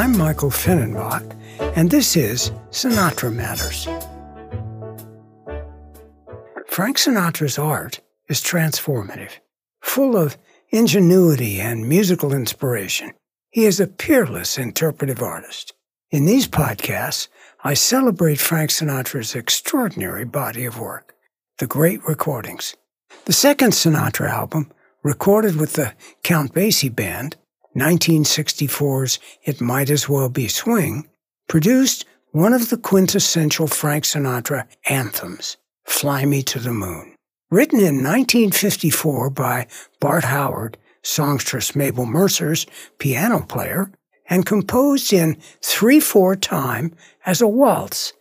I'm Michael Finnenbach, and this is Sinatra Matters. Frank Sinatra's art is transformative, full of ingenuity and musical inspiration. He is a peerless interpretive artist. In these podcasts, I celebrate Frank Sinatra's extraordinary body of work, the great recordings. The second Sinatra album, recorded with the Count Basie Band, 1964's It Might As Well Be Swing, produced one of the quintessential Frank Sinatra anthems, Fly Me to the Moon. Written in 1954 by Bart Howard, songstress Mabel Mercer's piano player, and composed in 3-4 time as a waltz,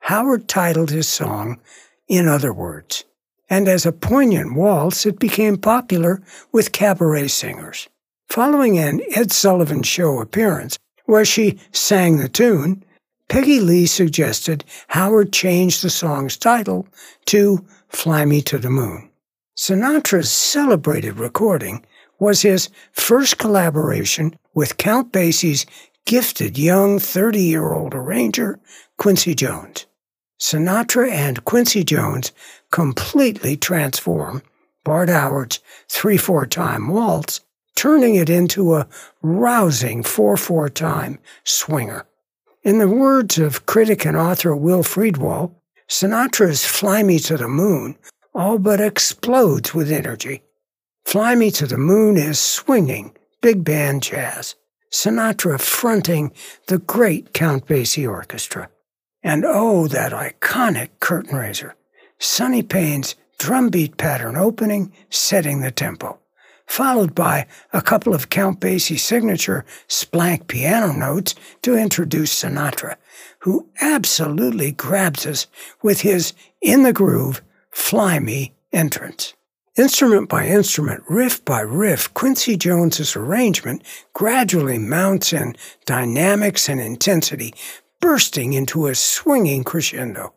Howard titled his song In Other Words. And as a poignant waltz, it became popular with cabaret singers. Following an Ed Sullivan Show appearance, where she sang the tune, Peggy Lee suggested Howard change the song's title to Fly Me to the Moon. Sinatra's celebrated recording was his first collaboration with Count Basie's gifted young 30 year old arranger, Quincy Jones. Sinatra and Quincy Jones completely transformed Bart Howard's 3 4 time waltz, turning it into a rousing 4 4 time swinger. In the words of critic and author Will Friedwald, Sinatra's Fly Me to the Moon all but explodes with energy. Fly Me to the Moon is swinging, big band jazz. Sinatra fronting the great Count Basie Orchestra. And oh, that iconic curtain raiser. Sonny Payne's drumbeat pattern opening, setting the tempo followed by a couple of Count Basie signature splank piano notes to introduce Sinatra, who absolutely grabs us with his in the groove, fly me entrance. Instrument by instrument, riff by riff, Quincy Jones's arrangement gradually mounts in dynamics and intensity, bursting into a swinging crescendo.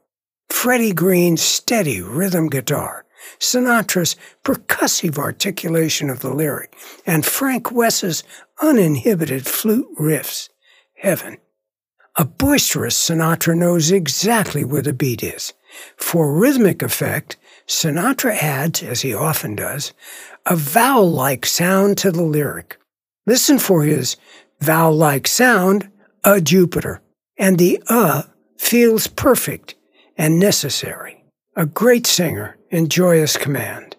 Freddie Green's steady rhythm guitar, Sinatra's percussive articulation of the lyric, and Frank Wess's uninhibited flute riffs. Heaven. A boisterous Sinatra knows exactly where the beat is. For rhythmic effect, Sinatra adds, as he often does, a vowel like sound to the lyric. Listen for his vowel like sound, a Jupiter, and the uh feels perfect and necessary. A great singer in joyous command.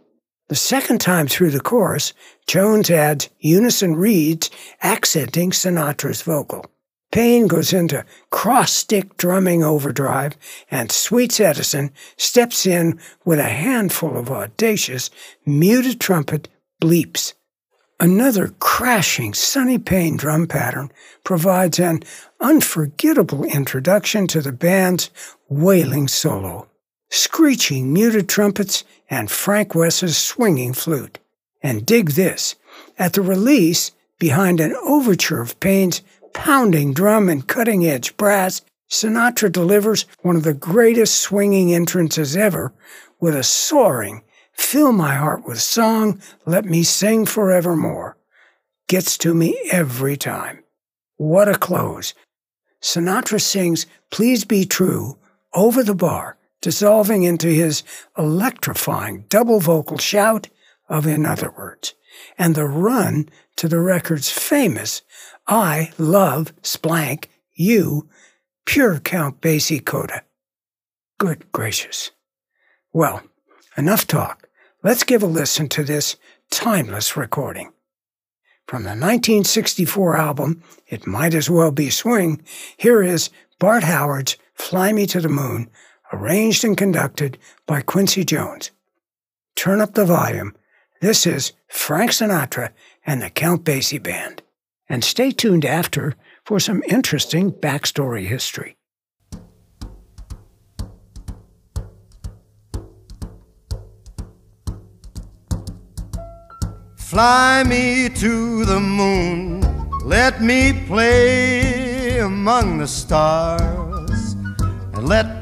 The second time through the chorus, Jones adds unison reeds accenting Sinatra's vocal. Payne goes into cross stick drumming overdrive, and Sweets Edison steps in with a handful of audacious, muted trumpet bleeps. Another crashing Sonny Payne drum pattern provides an unforgettable introduction to the band's wailing solo screeching muted trumpets, and Frank Wess's swinging flute. And dig this at the release, behind an overture of Payne's pounding drum and cutting edge brass, Sinatra delivers one of the greatest swinging entrances ever with a soaring, Fill my heart with song, let me sing forevermore. Gets to me every time. What a close. Sinatra sings Please Be True over the bar dissolving into his electrifying double vocal shout of In Other Words, and the run to the record's famous I Love Splank You, pure Count Basie coda. Good gracious. Well, enough talk. Let's give a listen to this timeless recording. From the 1964 album, It Might As Well Be Swing, here is Bart Howard's Fly Me to the Moon arranged and conducted by Quincy Jones. Turn up the volume. This is Frank Sinatra and the Count Basie Band. And stay tuned after for some interesting backstory history. Fly me to the moon, let me play among the stars, and let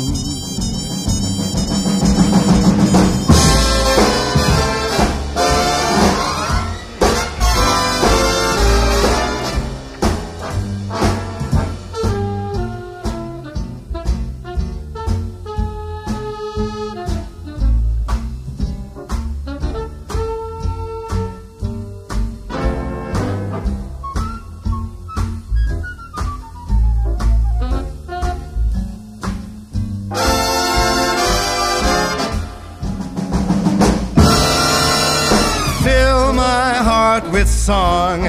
Song.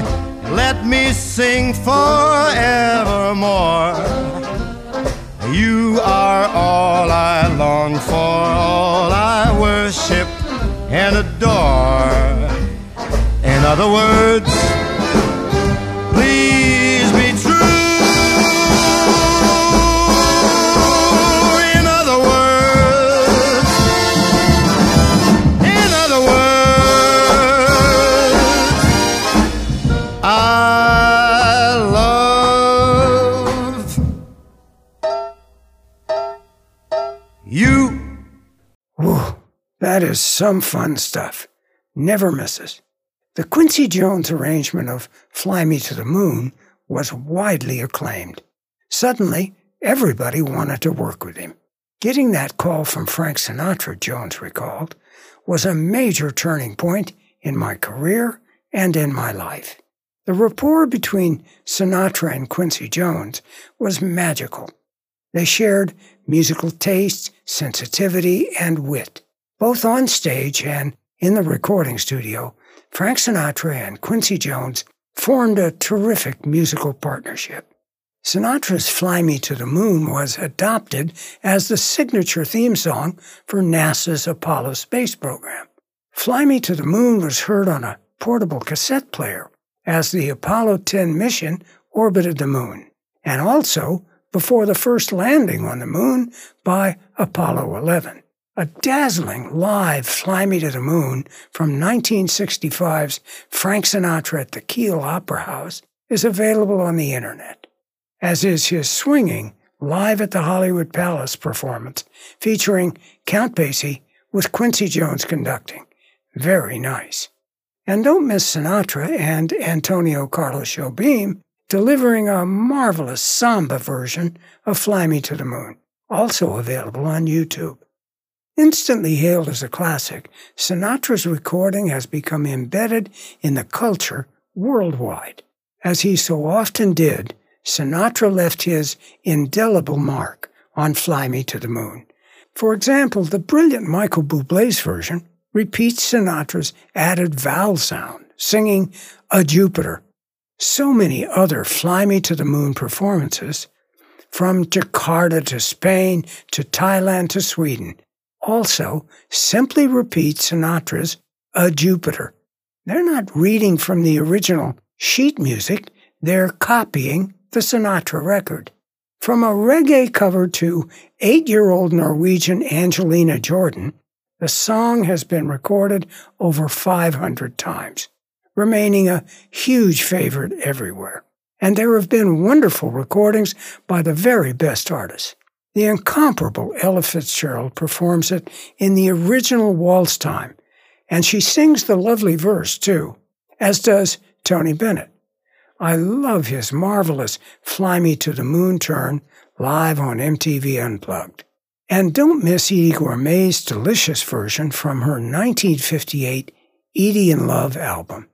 Let me sing forevermore. You are is some fun stuff. Never misses. The Quincy Jones arrangement of Fly Me to the Moon was widely acclaimed. Suddenly, everybody wanted to work with him. Getting that call from Frank Sinatra, Jones recalled, was a major turning point in my career and in my life. The rapport between Sinatra and Quincy Jones was magical. They shared musical taste, sensitivity, and wit. Both on stage and in the recording studio, Frank Sinatra and Quincy Jones formed a terrific musical partnership. Sinatra's Fly Me to the Moon was adopted as the signature theme song for NASA's Apollo space program. Fly Me to the Moon was heard on a portable cassette player as the Apollo 10 mission orbited the moon, and also before the first landing on the moon by Apollo 11. A dazzling live Fly Me to the Moon from 1965's Frank Sinatra at the Kiel Opera House is available on the internet, as is his swinging Live at the Hollywood Palace performance featuring Count Basie with Quincy Jones conducting. Very nice. And don't miss Sinatra and Antonio Carlos Jobim delivering a marvelous samba version of Fly Me to the Moon, also available on YouTube. Instantly hailed as a classic, Sinatra's recording has become embedded in the culture worldwide. As he so often did, Sinatra left his indelible mark on Fly Me to the Moon. For example, the brilliant Michael Bublé's version repeats Sinatra's added vowel sound, singing A Jupiter. So many other Fly Me to the Moon performances, from Jakarta to Spain to Thailand to Sweden, also simply repeat Sinatra's A Jupiter. They're not reading from the original sheet music, they're copying the Sinatra record. From a reggae cover to eight year old Norwegian Angelina Jordan, the song has been recorded over 500 times, remaining a huge favorite everywhere. And there have been wonderful recordings by the very best artists. The incomparable Ella Fitzgerald performs it in the original waltz time, and she sings the lovely verse too, as does Tony Bennett. I love his marvelous Fly Me to the Moon turn live on MTV Unplugged. And don't miss Eydie Gormé's delicious version from her 1958 Eydie in Love album.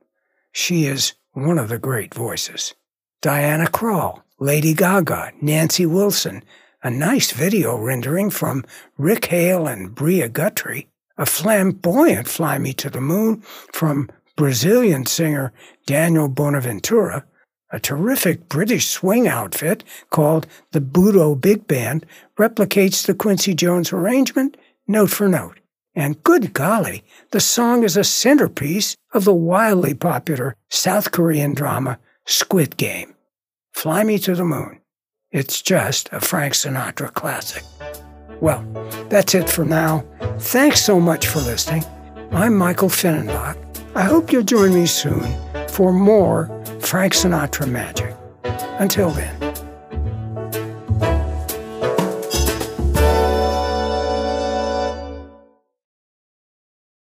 She is one of the great voices. Diana Krall, Lady Gaga, Nancy Wilson, a nice video rendering from Rick Hale and Bria Guthrie, a flamboyant Fly Me to the Moon from Brazilian singer Daniel Boaventura, a terrific British swing outfit called the Budo Big Band replicates the Quincy Jones arrangement note for note. And good golly, the song is a centerpiece of the wildly popular South Korean drama Squid Game. Fly Me to the Moon. It's just a Frank Sinatra classic. Well, that's it for now. Thanks so much for listening. I'm Michael Finnenbach. I hope you'll join me soon for more Frank Sinatra magic. Until then.